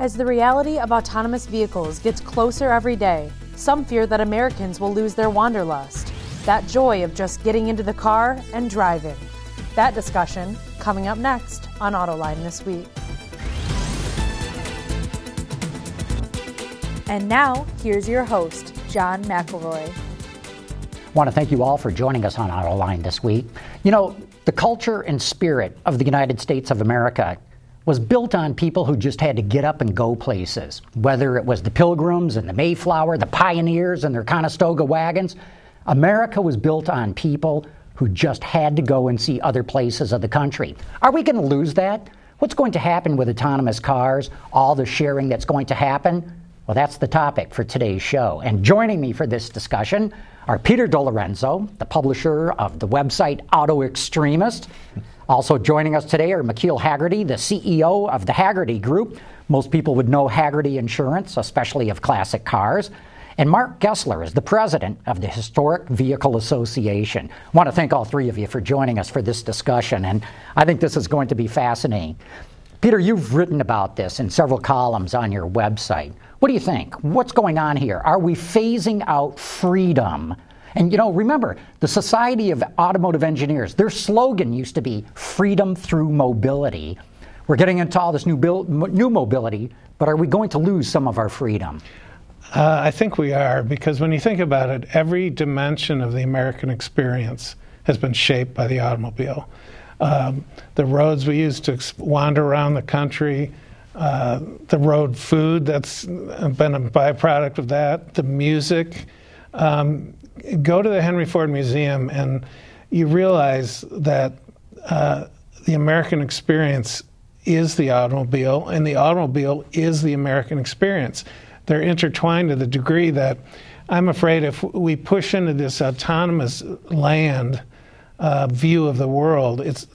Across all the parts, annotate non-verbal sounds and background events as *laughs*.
As the reality of autonomous vehicles gets closer every day, some fear that Americans will lose their wanderlust, that joy of just getting into the car and driving. That discussion coming up next on Autoline this week. And now, here's your host, John McElroy. I want to thank you all for joining us on Autoline this week. You know, the culture and spirit of the United States of America was built on people who just had to get up and go places. Whether it was the Pilgrims and the Mayflower, the pioneers and their Conestoga wagons, America was built on people who just had to go and see other places of the country. Are we going to lose that? What's going to happen with autonomous cars? All the sharing that's going to happen? Well, that's the topic for today's show. And joining me for this discussion are Peter DeLorenzo, the publisher of the website Auto Extremist. Also joining us today are McKeel Hagerty, the CEO of the Hagerty Group. Most people would know Hagerty Insurance, especially of classic cars. And Mark Gessler is the president of the Historic Vehicle Association. I want to thank all three of you for joining us for this discussion, and I think this is going to be fascinating. Peter, you've written about this in several columns on your website. What do you think? What's going on here? Are we phasing out freedom? And you know, remember, the Society of Automotive Engineers, their slogan used to be freedom through mobility. We're getting into all this new, new mobility, but are we going to lose some of our freedom? Uh, I think we are, because when you think about it, every dimension of the American experience has been shaped by the automobile. Um, the roads we use to wander around the country, uh, the road food that's been a byproduct of that, the music. Um, go to the Henry Ford Museum and you realize that uh, the American experience is the automobile, and the automobile is the American experience. They're intertwined to the degree that I'm afraid if we push into this autonomous land uh, view of the world, it's,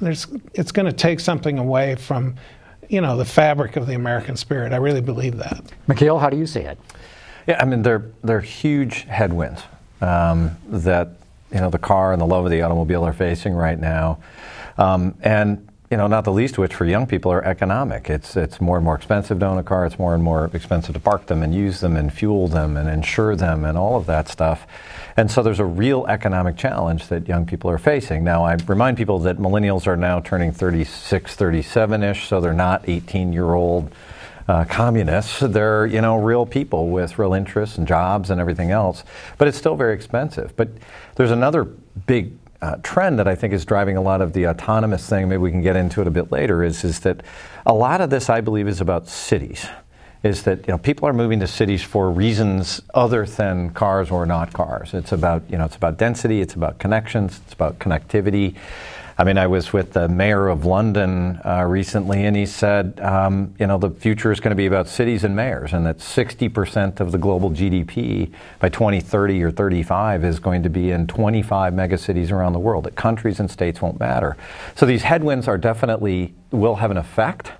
it's going to take something away from you know, the fabric of the American spirit. I really believe that. McKeel, how do you see it? Yeah, I mean, they're, they're huge headwinds um, that, you know, the car and the love of the automobile are facing right now. Um, and, you know, not the least which for young people are economic. It's, it's more and more expensive to own a car. It's more and more expensive to park them and use them and fuel them and insure them and all of that stuff. And so there's a real economic challenge that young people are facing. Now, I remind people that millennials are now turning 36, 37 ish, so they're not 18 year old uh, communists. They're, you know, real people with real interests and jobs and everything else. But it's still very expensive. But there's another big uh, trend that I think is driving a lot of the autonomous thing, maybe we can get into it a bit later, is, is that a lot of this, I believe, is about cities is that you know people are moving to cities for reasons other than cars or not cars. It's about you know it's about density, it's about connections, it's about connectivity. I mean, I was with the mayor of London uh, recently, and he said, um, you know, the future is going to be about cities and mayors, and that 60% of the global GDP by 2030 or 35 is going to be in 25 megacities around the world. That countries and states won't matter. So these headwinds are definitely will have an effect.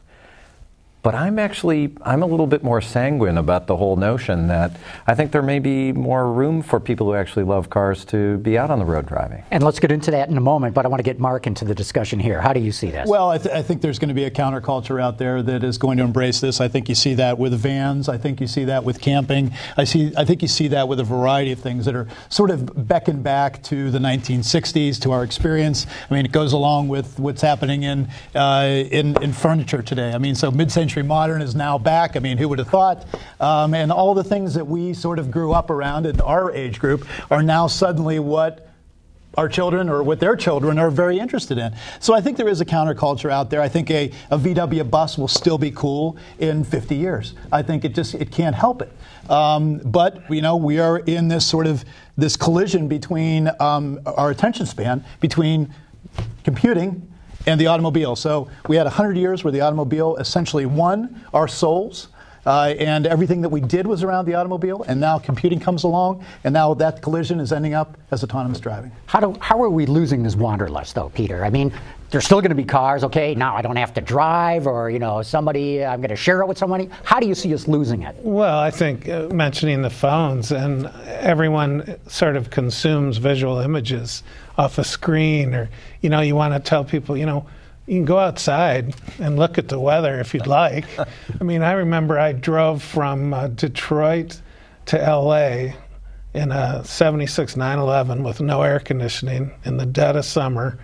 But I'm actually I'm a little bit more sanguine about the whole notion that I think there may be more room for people who actually love cars to be out on the road driving. And let's get into that in a moment. But I want to get Mark into the discussion here. How do you see this? Well, I, th- I think there's going to be a counterculture out there that is going to embrace this. I think you see that with vans. I think you see that with camping. I see. I think you see that with a variety of things that are sort of beckon back to the 1960s, to our experience. I mean, it goes along with what's happening in uh, in, in furniture today. I mean, so mid-century Modern is now back. I mean, who would have thought? Um, and all the things that we sort of grew up around in our age group are now suddenly what our children or what their children are very interested in. So I think there is a counterculture out there. I think a, a VW bus will still be cool in 50 years. I think it just it can't help it. Um, but you know we are in this sort of this collision between um, our attention span between computing and the automobile. So we had 100 years where the automobile essentially won our souls. Uh, and everything that we did was around the automobile, and now computing comes along, and now that collision is ending up as autonomous driving. How, do, how are we losing this wanderlust, though, Peter? I mean, there's still going to be cars, okay, now I don't have to drive, or, you know, somebody, I'm going to share it with somebody. How do you see us losing it? Well, I think uh, mentioning the phones, and everyone sort of consumes visual images off a screen, or, you know, you want to tell people, you know, you can go outside and look at the weather if you'd like. *laughs* I mean, I remember I drove from uh, Detroit to LA in a 76 911 with no air conditioning in the dead of summer.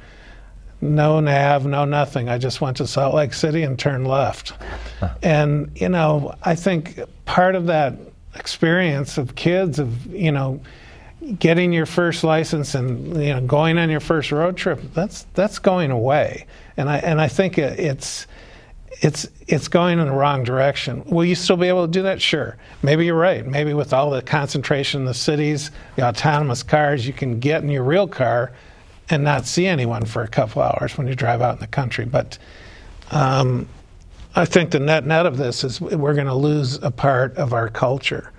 No nav, no nothing. I just went to Salt Lake City and turned left. And, you know, I think part of that experience of kids, of, you know, getting your first license and you know going on your first road trip that's that's going away. And i and i think it's it's it's going in the wrong direction. Will you still be able to do that? Sure. Maybe you're right. Maybe with all the concentration in the cities the autonomous cars you can get in your real car and not see anyone for a couple hours when you drive out in the country. But um, i think the net net of this is we're going to lose a part of our culture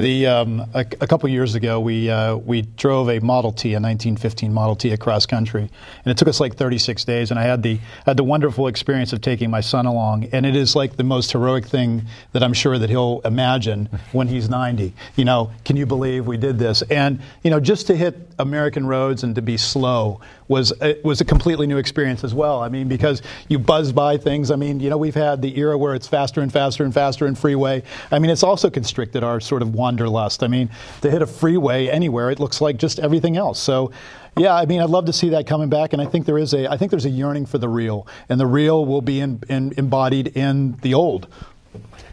the, um, a, a, couple years ago, we, uh, we drove a Model T, a 1915 Model T, across country, and it took us like 36 days. And I had the had the wonderful experience of taking my son along, and it is like the most heroic thing that I'm sure that he'll imagine when he's 90. You know, can you believe we did this? And you know, just to hit American roads and to be slow was a, was a completely new experience as well. I mean, because you buzz by things. I mean, you know, we've had the era where it's faster and faster and faster in freeway. I mean, it's also constricted our sort of wanderlust. I mean, to hit a freeway anywhere, it looks like just everything else. So. Yeah, I mean, I'd love to see that coming back, and I think there is a, I think there's a yearning for the real, and the real will be in, in, embodied in the old.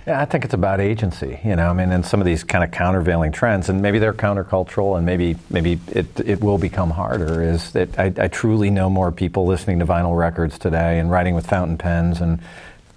Yeah, I think it's about agency, you know. I mean, and some of these kind of countervailing trends, and maybe they're countercultural, and maybe maybe it it will become harder. Is that I, I truly know more people listening to vinyl records today and writing with fountain pens and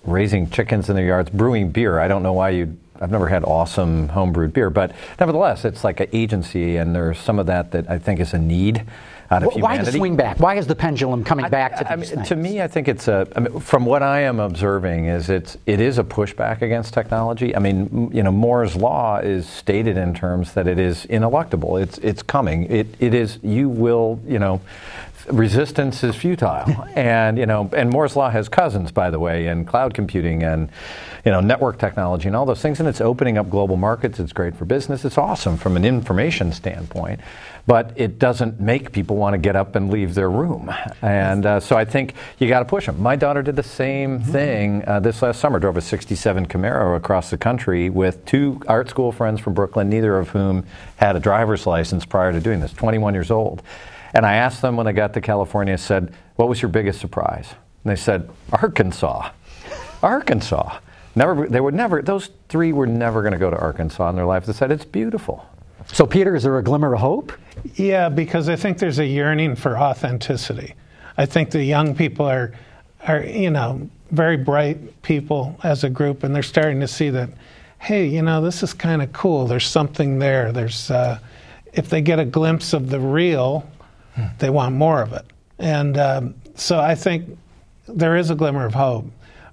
raising chickens in their yards, brewing beer. I don't know why you. I've never had awesome homebrewed beer, but nevertheless, it's like an agency, and there's some of that that I think is a need out of Why the swing back? Why is the pendulum coming I, back to I these mean. To me, I think it's a. I mean, from what I am observing, is it's it is a pushback against technology. I mean, you know, Moore's law is stated in terms that it is ineluctable. It's it's coming. It it is. You will. You know resistance is futile. *laughs* and you know, and Moore's law has cousins, by the way, in cloud computing and you know network technology and all those things. And it's opening up global markets. It's great for business. It's awesome from an information standpoint. But it doesn't make people want to get up and leave their room. And uh, so I think you got to push them. My daughter did the same mm-hmm. thing uh, this last summer. Drove a '67 Camaro across the country with two art school friends from Brooklyn, neither of whom had a driver's license prior to doing this. 21 years old. And I asked them when they got to California, I said, What was your biggest surprise? And they said, Arkansas. *laughs* Arkansas. Never, they were never, those three were never going to go to Arkansas in their life. They said, It's beautiful. So, Peter, is there a glimmer of hope? Yeah, because I think there's a yearning for authenticity. I think the young people are, are you know, very bright people as a group, and they're starting to see that, hey, you know, this is kind of cool. There's something there. There's, uh, if they get a glimpse of the real, they want more of it. And um, so I think there is a glimmer of hope,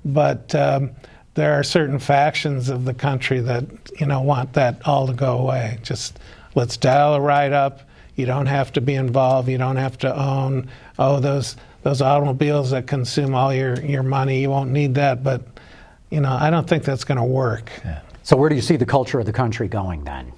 but um, there are certain factions of the country that you know want that all to go away. Just let's dial it right up. You don't have to be involved. You don't have to own. Oh, those those automobiles that consume all your your money. You won't need that. But you know, I don't think that's going to work. Yeah. So where do you see the culture of the country going then?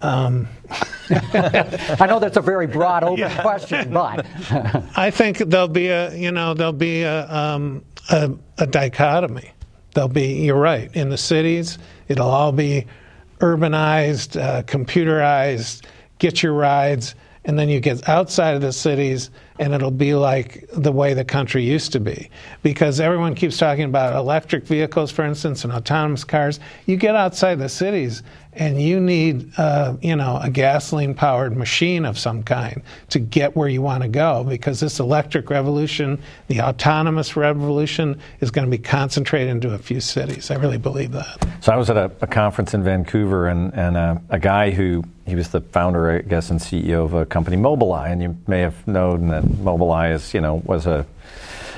Um, *laughs* I know that's a very broad, open yeah. question, but *laughs* I think there'll be a you know there'll be a, um, a, a dichotomy. There'll be you're right in the cities. It'll all be urbanized, uh, computerized. Get your rides, and then you get outside of the cities, and it'll be like the way the country used to be. Because everyone keeps talking about electric vehicles, for instance, and autonomous cars. You get outside the cities, and you need, uh, you know, a gasoline-powered machine of some kind to get where you want to go. Because this electric revolution, the autonomous revolution, is going to be concentrated into a few cities. I really believe that. So I was at a, a conference in Vancouver, and and uh, a guy who he was the founder, I guess, and CEO of a company, Mobileye, and you may have known that Mobileye is, you know, was a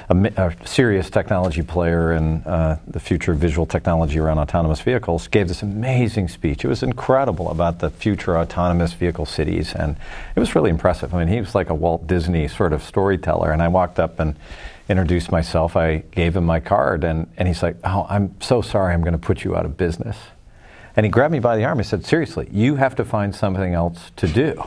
a, a serious technology player in uh, the future of visual technology around autonomous vehicles, gave this amazing speech. It was incredible about the future autonomous vehicle cities, and it was really impressive. I mean, he was like a Walt Disney sort of storyteller, and I walked up and introduced myself. I gave him my card, and, and he's like, Oh, I'm so sorry, I'm going to put you out of business. And he grabbed me by the arm. He said, Seriously, you have to find something else to do.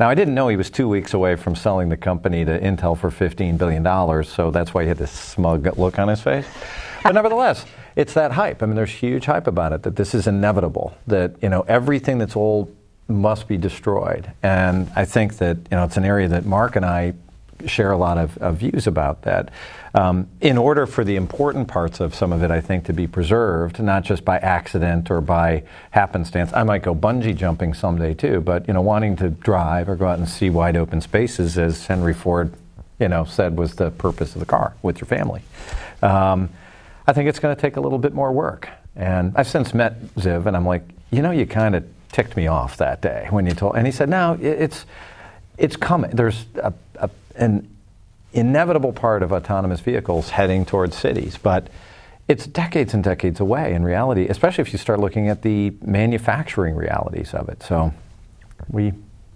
Now, I didn't know he was two weeks away from selling the company to Intel for $15 billion, so that's why he had this smug look on his face. But nevertheless, it's that hype. I mean, there's huge hype about it that this is inevitable, that, you know, everything that's old must be destroyed. And I think that, you know, it's an area that Mark and I share a lot of, of views about that. Um, in order for the important parts of some of it, I think, to be preserved, not just by accident or by happenstance. I might go bungee jumping someday too, but you know, wanting to drive or go out and see wide open spaces, as Henry Ford, you know, said was the purpose of the car with your family. Um, I think it's going to take a little bit more work. And I've since met Ziv, and I'm like, you know, you kind of ticked me off that day when you told. And he said, no, it's it's coming. There's a, a, an inevitable part of autonomous vehicles heading towards cities, but it's decades and decades away in reality, especially if you start looking at the manufacturing realities of it. So we,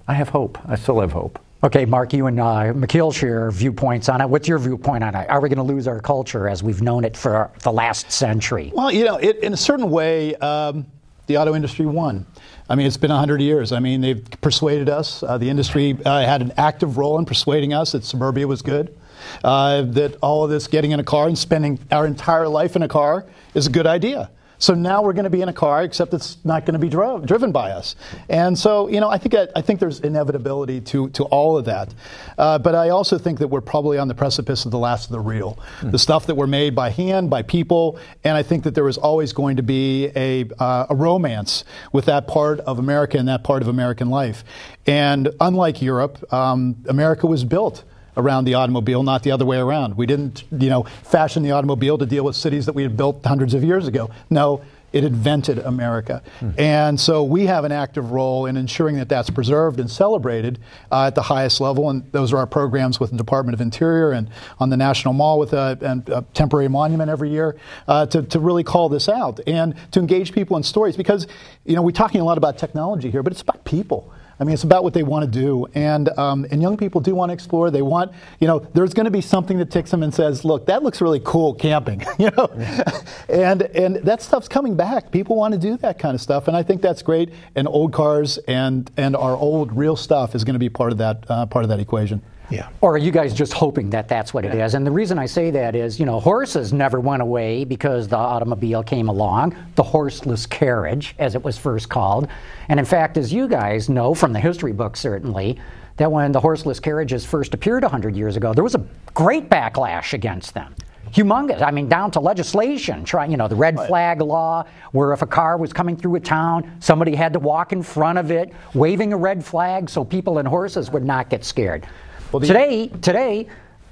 I have hope. I still have hope. Okay, Mark, you and uh, McKeel share viewpoints on it. What's your viewpoint on it? Are we going to lose our culture as we've known it for the last century? Well, you know, it, in a certain way, um, the auto industry won. I mean, it's been 100 years. I mean, they've persuaded us. Uh, the industry uh, had an active role in persuading us that suburbia was good, uh, that all of this getting in a car and spending our entire life in a car is a good idea. So now we're going to be in a car, except it's not going to be driven by us. And so, you know, I think I, I think there's inevitability to to all of that. Uh, but I also think that we're probably on the precipice of the last of the real, mm. the stuff that were made by hand, by people. And I think that there is always going to be a uh, a romance with that part of America and that part of American life. And unlike Europe, um, America was built around the automobile, not the other way around. We didn't, you know, fashion the automobile to deal with cities that we had built hundreds of years ago. No, it invented America. Hmm. And so we have an active role in ensuring that that's preserved and celebrated uh, at the highest level. And those are our programs with the Department of Interior and on the National Mall with a, a temporary monument every year uh, to, to really call this out and to engage people in stories. Because, you know, we're talking a lot about technology here, but it's about people. I mean, it's about what they want to do, and um, and young people do want to explore. They want, you know, there's going to be something that ticks them and says, "Look, that looks really cool camping," *laughs* you know, yeah. and and that stuff's coming back. People want to do that kind of stuff, and I think that's great. And old cars and and our old real stuff is going to be part of that uh, part of that equation. Yeah. Or are you guys just hoping that that's what it is? And the reason I say that is, you know, horses never went away because the automobile came along, the horseless carriage, as it was first called. And in fact, as you guys know from the history books, certainly, that when the horseless carriages first appeared 100 years ago, there was a great backlash against them humongous. I mean, down to legislation, trying, you know, the red flag law, where if a car was coming through a town, somebody had to walk in front of it, waving a red flag so people and horses would not get scared. Well, today, today,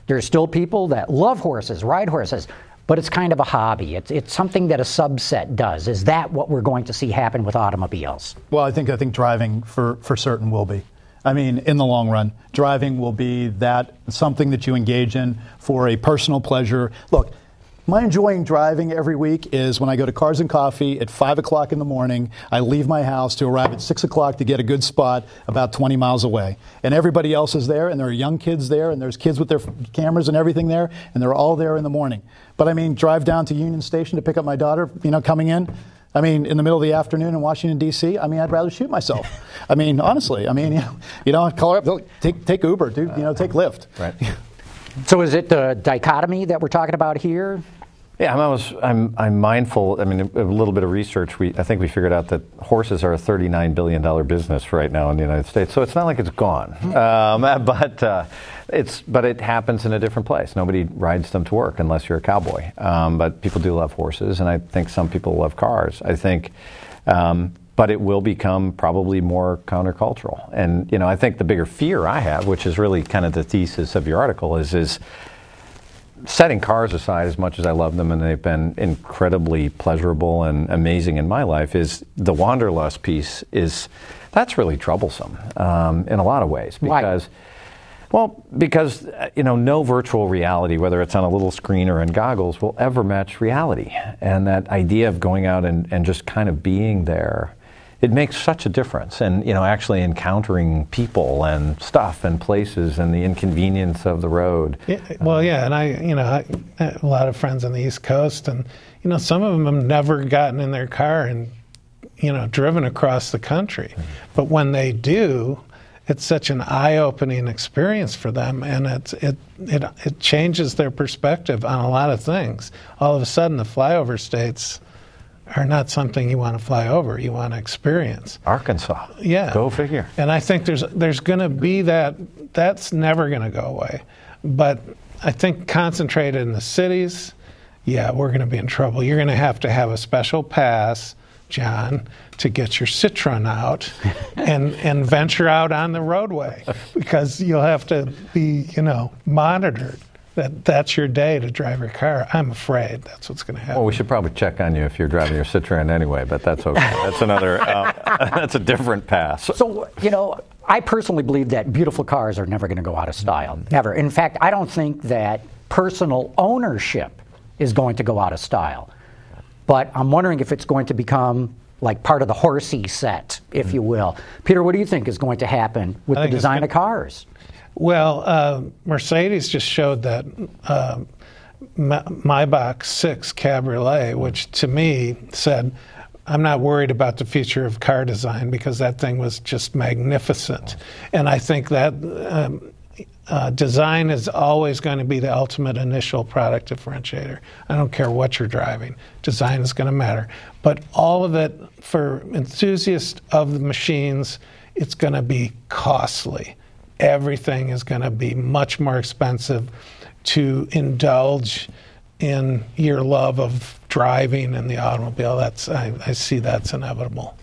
there's still people that love horses, ride horses, but it's kind of a hobby. It's, it's something that a subset does. Is that what we're going to see happen with automobiles? Well, I think I think driving for, for certain will be. I mean, in the long run, driving will be that something that you engage in for a personal pleasure. Look, my enjoying driving every week is when I go to Cars and Coffee at 5 o'clock in the morning. I leave my house to arrive at 6 o'clock to get a good spot about 20 miles away. And everybody else is there, and there are young kids there, and there's kids with their cameras and everything there, and they're all there in the morning. But I mean, drive down to Union Station to pick up my daughter, you know, coming in. I mean, in the middle of the afternoon in Washington D.C. I mean, I'd rather shoot myself. *laughs* I mean, honestly. I mean, you *laughs* know, you know call up, take take Uber, dude. You know, take Lyft. Right. *laughs* So is it the dichotomy that we're talking about here? Yeah, I'm, I'm, I'm mindful. I mean, a, a, little bit of research. We, I think we figured out that horses are a $39 billion business right now in the United States. So it's not like it's gone. Um, *laughs* but, uh, it's, but it happens in a different place. Nobody rides them to work unless you're a cowboy. Um, but people do love horses, and I think some people love cars. I think, um, but it will become probably more countercultural. And, you know, I think the bigger fear I have, which is really kind of the thesis of your article, is, is setting cars aside, as much as I love them and they've been incredibly pleasurable and amazing in my life, is the wanderlust piece is that's really troublesome um, in a lot of ways because. Why? Well, because uh, you know, no virtual reality, whether it's on a little screen or in goggles, will ever match reality. And that idea of going out and, and just kind of being there it makes such a difference. And you know, actually encountering people and stuff and places and the inconvenience of the road. Yeah, well, yeah, and I, you know, I, I have a lot of friends on the East Coast, and you know, some of them have never gotten in their car and you know driven across the country, mm-hmm. but when they do. it's such an eye-opening experience for them, and it's, it it it changes their perspective on a lot of things. All of a sudden, the flyover states are not something you want to fly over. You want to experience. Arkansas. Yeah. Go figure. And I think there's there's going to be that. That's never going to go away. But I think concentrated in the cities, yeah, we're going to be in trouble. You're going to have to have a special pass, John, to get your Citroen out *laughs* and and venture out on the roadway because you'll have to be, you know, monitored. That that's your day to drive your car. I'm afraid that's what's going to happen. Well, we should probably check on you if you're driving your Citroen anyway, but that's okay. That's another. Um, *laughs* that's a different pass. So, you know, I personally believe that beautiful cars are never going to go out of style. Never. In fact, I don't think that personal ownership is going to go out of style. But I'm wondering if it's going to become like part of the horsey set, if you will. Peter, what do you think is going to happen with the design gonna- of cars? Well, uh, Mercedes just showed that uh, Maybach 6 Cabriolet, which to me said, I'm not worried about the future of car design because that thing was just magnificent. And I think that um, uh, design is always going to be the ultimate initial product differentiator. I don't care what you're driving, design is going to matter. But all of it, for enthusiasts of the machines, it's going to be costly everything is going to be much more expensive to indulge in your love of driving in the automobile. That's I, I see that's inevitable.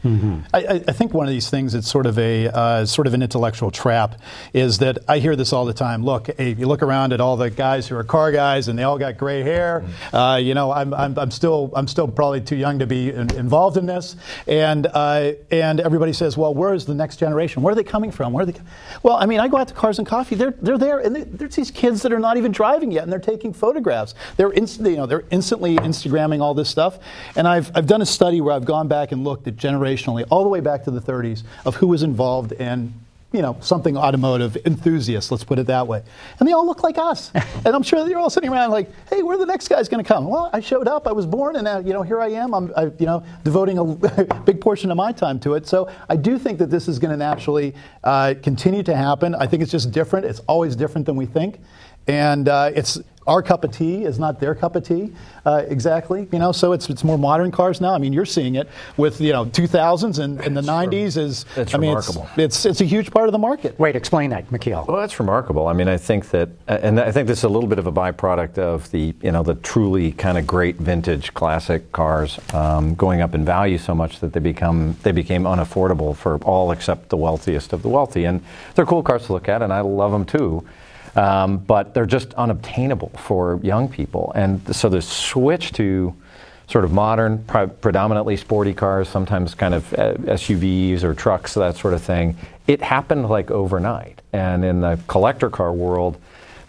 I, I I think one of these things that's sort of a uh, sort of an intellectual trap is that I hear this all the time. Look, if you look around at all the guys who are car guys and they all got gray hair, uh, you know, I'm, I'm, I'm still I'm still probably too young to be in, involved in this, and uh, and everybody says, well, where is the next generation? Where are they coming from? Where are they? Well, I mean, I go out to Cars and Coffee. They're they're there, and they, there's these kids that are not even driving yet, and they're taking photographs. They're inst- you know they're instantly Instagramming all this stuff, and I've I've done a study where I've gone back and looked at generationally all the way back to the 30s of who was involved in you know something automotive enthusiasts let's put it that way. And they all look like us. *laughs* And i'm sure they're all sitting around like hey where the next guy's going to come? Well i showed up i was born and uh, you know here i am. I'm I, you know devoting a *laughs* big portion of my time to it. So i do think that this is going to naturally uh, continue to happen. I think it's just different. It's always different than we think and uh, it's our cup of tea is not their cup of tea uh, exactly you know so it's it's more modern cars now i mean you're seeing it with you know 2000s and, and the 90s is it's i mean remarkable. it's, it's it's a huge part of the market Wait, explain that, McKeel. Well, that's remarkable. I mean, I think that, and I think this is a little bit of a byproduct of the, you know, the truly kind of great vintage classic cars um, going up in value so much that they become they became unaffordable for all except the wealthiest of the wealthy. And they're cool cars to look at, and I love them too. Um, but they're just unobtainable for young people, and so the switch to sort of modern, pre- predominantly sporty cars, sometimes kind of uh, SUVs or trucks, that sort of thing. It happened like overnight. And in the collector car world,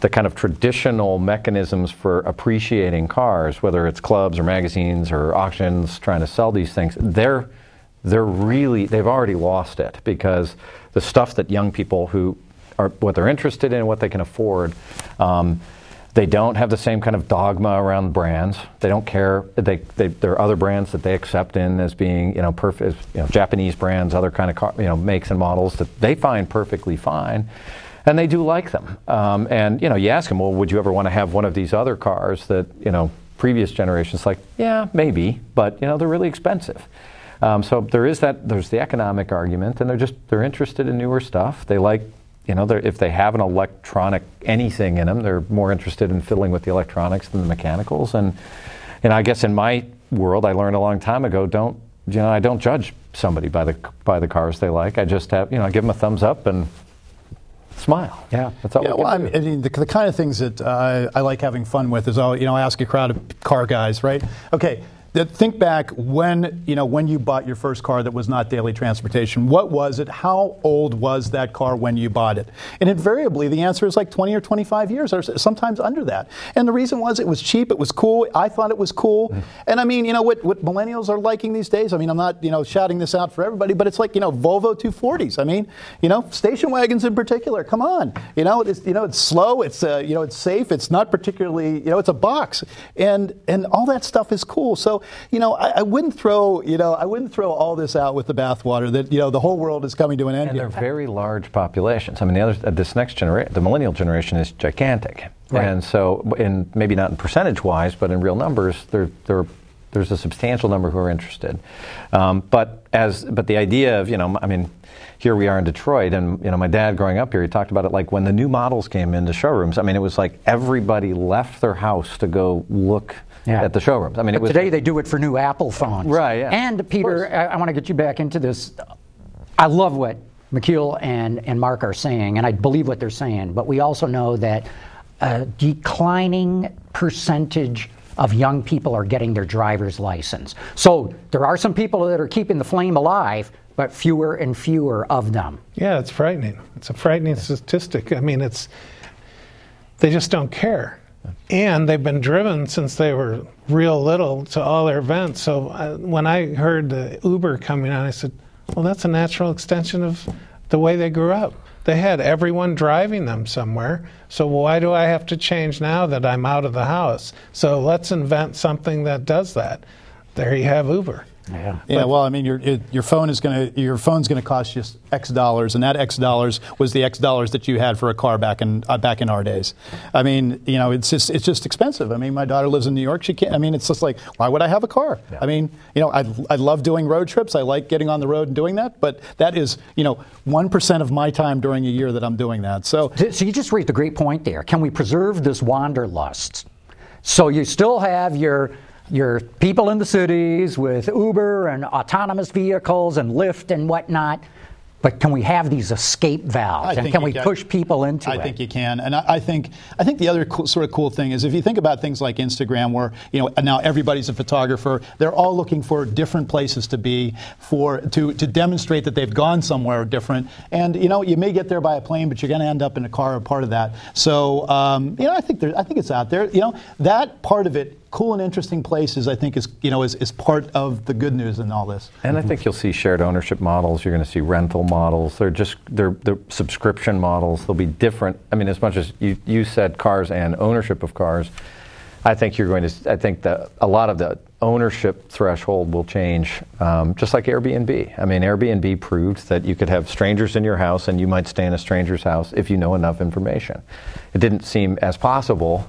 the kind of traditional mechanisms for appreciating cars, whether it's clubs or magazines or auctions trying to sell these things, they're they're really they've already lost it because the stuff that young people who are what they're interested in, what they can afford. Um, they don't have the same kind of dogma around brands. They don't care. They, they, there are other brands that they accept in as being, you know, perfect, you know, Japanese brands, other kind of, car, you know, makes and models that they find perfectly fine, and they do like them. Um, and you know, you ask them, well, would you ever want to have one of these other cars that, you know, previous generations? Like, yeah, maybe, but you know, they're really expensive. Um, so there is that. There's the economic argument, and they're just they're interested in newer stuff. They like you know, if they have an electronic anything in them, they're more interested in fiddling with the electronics than the mechanicals. And, and I guess in my world, I learned a long time ago, don't, you know, I don't judge somebody by the, by the cars they like. I just have, you know, I give them a thumbs up and smile. Yeah. That's all Yeah, we well, I mean, do. I mean, the, the kind of things that uh, I like having fun with is, all you know, I ask a crowd of car guys, right? Okay, th- think back when you know when you bought your first car that was not daily transportation. What was it? How old was that car when you bought it? And invariably, the answer is like 20 or 25 years, or sometimes under that. And the reason was it was cheap, it was cool. I thought it was cool. And I mean, you know what what millennials are liking these days. I mean, I'm not you know shouting this out for everybody, but it's like you know Volvo 240s. I mean, you know, station wagons in particular. Come on, you know, it's you know it's slow, it's uh, you know it's safe, it's not particularly you know it's a box, and and all that stuff is cool. So So, you know, I, I, wouldn't throw, you know, I wouldn't throw all this out with the bathwater that, you know, the whole world is coming to an end. And here. they're very large populations. I mean, the other, uh, this next generation, the millennial generation is gigantic. Right. And so, in maybe not in percentage wise, but in real numbers, they're there's a substantial number who are interested. Um, but as but the idea of you know I mean here we are in Detroit, and you know, my dad growing up here, he talked about it like when the new models came into showrooms. I mean, it was like everybody left their house to go look yeah. at the showrooms. I mean, but today they do it for new Apple phones, right? Yeah. And Peter, I, I want to get you back into this. I love what McKeel and and Mark are saying, and I believe what they're saying. But we also know that a declining percentage of young people are getting their driver's license. So there are some people that are keeping the flame alive, but fewer and fewer of them. Yeah, it's frightening. It's a frightening statistic. I mean, it's they just don't care. And they've been driven since they were real little to all their events. So I, when I heard the Uber coming on, I said, well, that's a natural extension of the way they grew up. They had everyone driving them somewhere. So why do I have to change now that I'm out of the house? So let's invent something that does that. There you have Uber. Yeah. Yeah. But, well, I mean, your your phone is going to your phone's going to cost you X dollars, and that X dollars was the X dollars that you had for a car back in uh, back in our days. I mean, you know, it's just it's just expensive. I mean, my daughter lives in New York. She can't. I mean, it's just like, why would I have a car? Yeah. I mean, you know, I I love doing road trips. I like getting on the road and doing that. But that is, you know, one percent of my time during a year that I'm doing that. So, so you just raised a great point there. Can we preserve this wanderlust? So you still have your your people in the cities with Uber and autonomous vehicles and Lyft and whatnot. But can we have these escape valves? and can we can. push people into I it? I think you can. And I, I, think I think the other cool, sort of cool thing is if you think about things like Instagram, where you know now everybody's a photographer, they're all looking for different places to be for to to demonstrate that they've gone somewhere different. And you know you may get there by a plane, but you're going to end up in a car or part of that. So um, you know I think there, I think it's out there. You know that part of it cool and interesting places, I think, is you know is, is part of the good news in all this. And I think you'll see shared ownership models. You're going to see rental models. They're just they're, they're subscription models. They'll be different. I mean, as much as you, you said cars and ownership of cars, I think you're going to. I think that a lot of the ownership threshold will change, um, just like Airbnb. I mean, Airbnb proved that you could have strangers in your house and you might stay in a stranger's house if you know enough information. It didn't seem as possible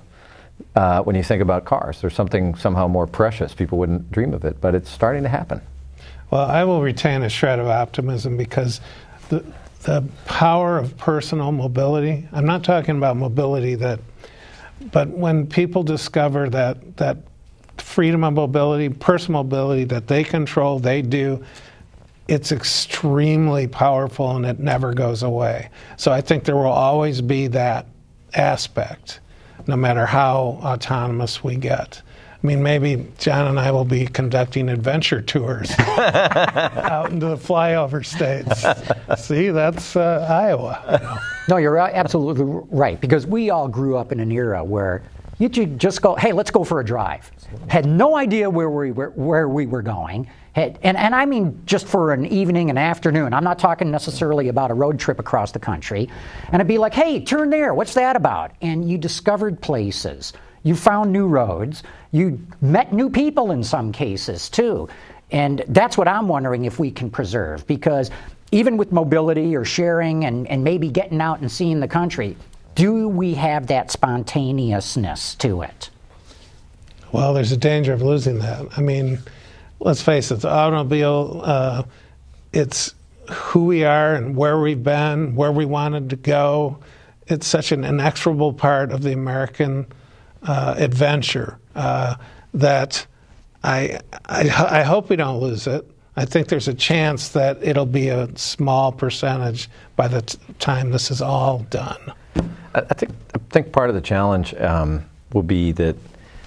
uh, when you think about cars. There's something somehow more precious. People wouldn't dream of it, but it's starting to happen. Well, I will retain a shred of optimism because the, the power of personal mobility, I'm not talking about mobility that, but when people discover that, that freedom of mobility, personal mobility that they control, they do, it's extremely powerful and it never goes away. So I think there will always be that aspect no matter how autonomous we get. I mean, maybe John and I will be conducting adventure tours *laughs* out into the flyover states. See, that's uh, Iowa. No, you're absolutely right because we all grew up in an era where you could just go, hey, let's go for a drive. Had no idea where we were, where we were going. And, and I mean just for an evening, an afternoon. I'm not talking necessarily about a road trip across the country. And it'd be like, hey, turn there. What's that about? And you discovered places. You found new roads. You met new people in some cases, too. And that's what I'm wondering if we can preserve because even with mobility or sharing and, and maybe getting out and seeing the country, do we have that spontaneousness to it? Well, there's a danger of losing that. I mean, let's face it, the automobile, uh, it's who we are and where we've been, where we wanted to go. It's such an inexorable part of the American uh, adventure uh, that I, I, I hope we don't lose it. I think there's a chance that it'll be a small percentage by the t- time this is all done. I, think I think part of the challenge um, will be that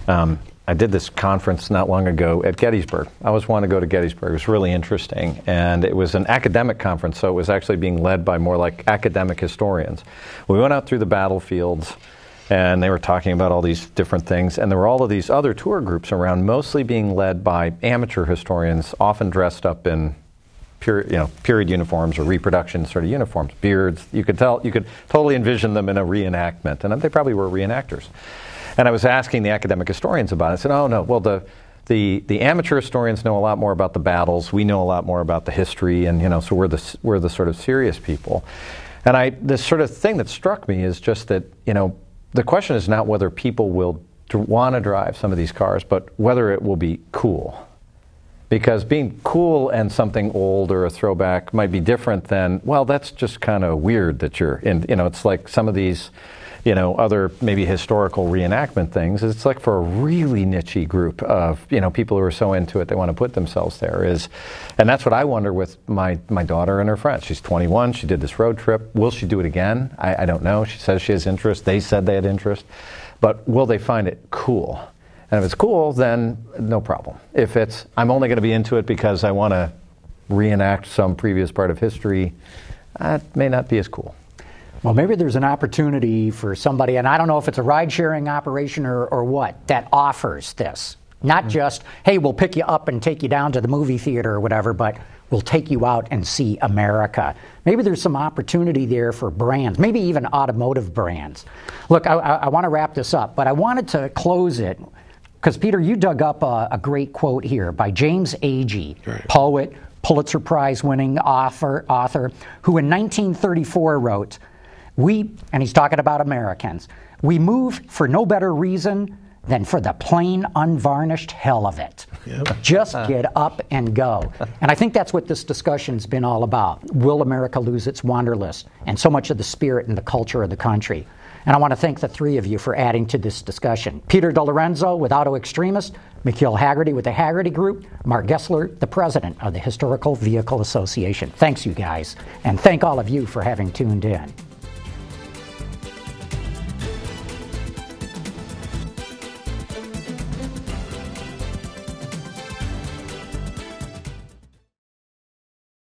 um, I did this conference not long ago at Gettysburg. I always wanted to go to Gettysburg. It was really interesting. And it was an academic conference, so it was actually being led by more like academic historians. We went out through the battlefields and they were talking about all these different things. And there were all of these other tour groups around, mostly being led by amateur historians, often dressed up in you know, period uniforms or reproduction sort of uniforms, beards. You could tell, you could totally envision them in a reenactment. And they probably were reenactors. And I was asking the academic historians about it. I said, oh, no, well, the, the the amateur historians know a lot more about the battles. We know a lot more about the history, and you know, so we're the we're the sort of serious people. And I this sort of thing that struck me is just that you know the question is not whether people will want to drive some of these cars, but whether it will be cool. Because being cool and something old or a throwback might be different than, well, that's just kind of weird that you're in. You know, it's like some of these you know, other maybe historical reenactment things. It's like for a really nichey group of, you know, people who are so into it they want to put themselves there is, and that's what I wonder with my, my daughter and her friends. She's 21. She did this road trip. Will she do it again? I, I don't know. She says she has interest. They said they had interest. But will they find it cool? And if it's cool, then no problem. If it's, I'm only going to be into it because I want to reenact some previous part of history, that may not be as cool. Well, maybe there's an opportunity for somebody, and I don't know if it's a ride sharing operation or, or what, that offers this. Not mm-hmm. just, hey, we'll pick you up and take you down to the movie theater or whatever, but we'll take you out and see America. Maybe there's some opportunity there for brands, maybe even automotive brands. Look, I, I, I want to wrap this up, but I wanted to close it because, Peter, you dug up a, a, great quote here by James Agee, right. poet, Pulitzer Prize winning author, author, who in 1934 wrote, we, and he's talking about Americans, we move for no better reason than for the plain, unvarnished hell of it. Yep. Just uh. get up and go. And I think that's what this discussion's been all about. Will America lose its wanderlust and so much of the spirit and the culture of the country? And I want to thank the three of you for adding to this discussion. Peter DeLorenzo with Auto Extremist, McKeel Hagerty with the Hagerty Group, Mark Gessler, the president of the Historical Vehicle Association. Thanks, you guys. And thank all of you for having tuned in.